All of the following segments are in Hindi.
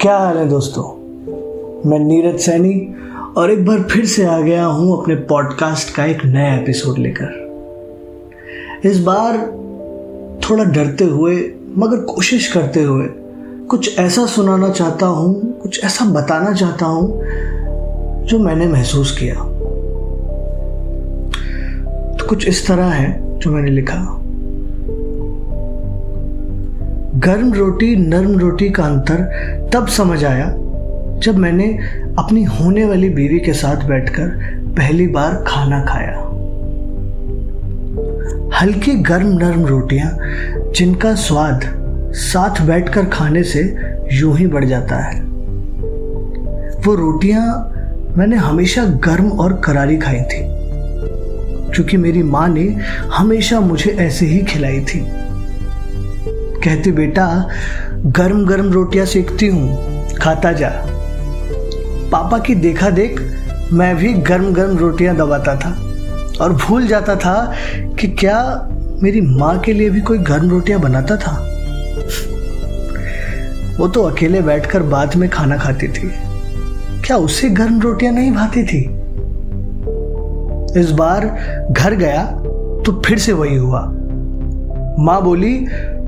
क्या हाल है दोस्तों? मैं नीरज सैनी और एक बार फिर से आ गया हूँ अपने पॉडकास्ट का एक नया एपिसोड लेकर। इस बार थोड़ा डरते हुए, मगर कोशिश करते हुए, कुछ ऐसा सुनाना चाहता हूँ, कुछ ऐसा बताना चाहता हूँ, जो मैंने महसूस किया। तो कुछ इस तरह है जो मैंने लिखा। गर्म रोटी, नरम रोटी का अंतर तब समझ आया जब मैंने अपनी होने वाली बीवी के साथ बैठकर पहली बार खाना खाया। हल्की गर्म नरम रोटियाँ जिनका स्वाद साथ बैठकर खाने से यूँ ही बढ़ जाता है। वो रोटियाँ मैंने हमेशा गर्म और करारी खाई थी, क्योंकि मेरी माँ ने हमेशा मुझे ऐसे ही खिलाई थी। कहती, बेटा गर्म गर्म रोटियाँ सेकती हूँ, खाता जा। पापा की देखा देख मैं भी गर्म गर्म रोटियाँ दबाता था और भूल जाता था कि क्या मेरी माँ के लिए भी कोई गर्म रोटियाँ बनाता था। वो तो अकेले बैठकर बाद में खाना खाती थी। क्या उससे गर्म रोटियाँ नहीं भाती थी? इस बार घर गया तो फिर से वही हुआ। माँ बोली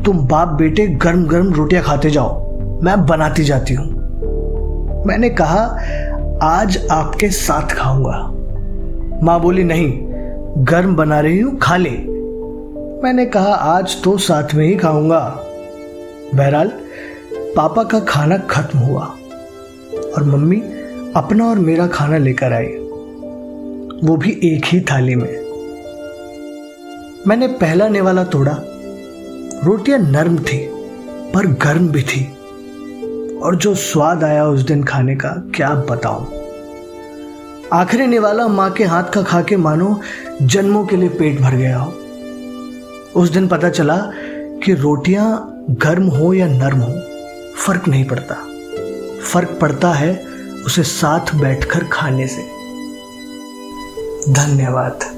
तुम बाप बेटे गर्म गर्म रोटियाँ खाते जाओ। मैं बनाती जाती हूँ। मैंने कहा, आज आपके साथ खाऊँगा। माँ बोली, नहीं, गर्म बना रही हूँ, खा ले। मैंने कहा, आज तो साथ में ही खाऊँगा। बहरहाल, पापा का खाना खत्म हुआ और मम्मी अपना और मेरा खाना लेकर आई। वो भी एक ही थाली में। मैंने पहला नेवाला तोड़ा। रोटियाँ नरम थी, पर गर्म भी थी। और जो स्वाद आया उस दिन खाने का, क्या बताऊँ? आखिरी निवाला माँ के हाथ का खा के मानो जन्मों के लिए पेट भर गया हो। उस दिन पता चला कि रोटियाँ गर्म हो या नरम हो, फ़र्क नहीं पड़ता। फ़र्क पड़ता है उसे साथ बैठकर खाने से। धन्यवाद।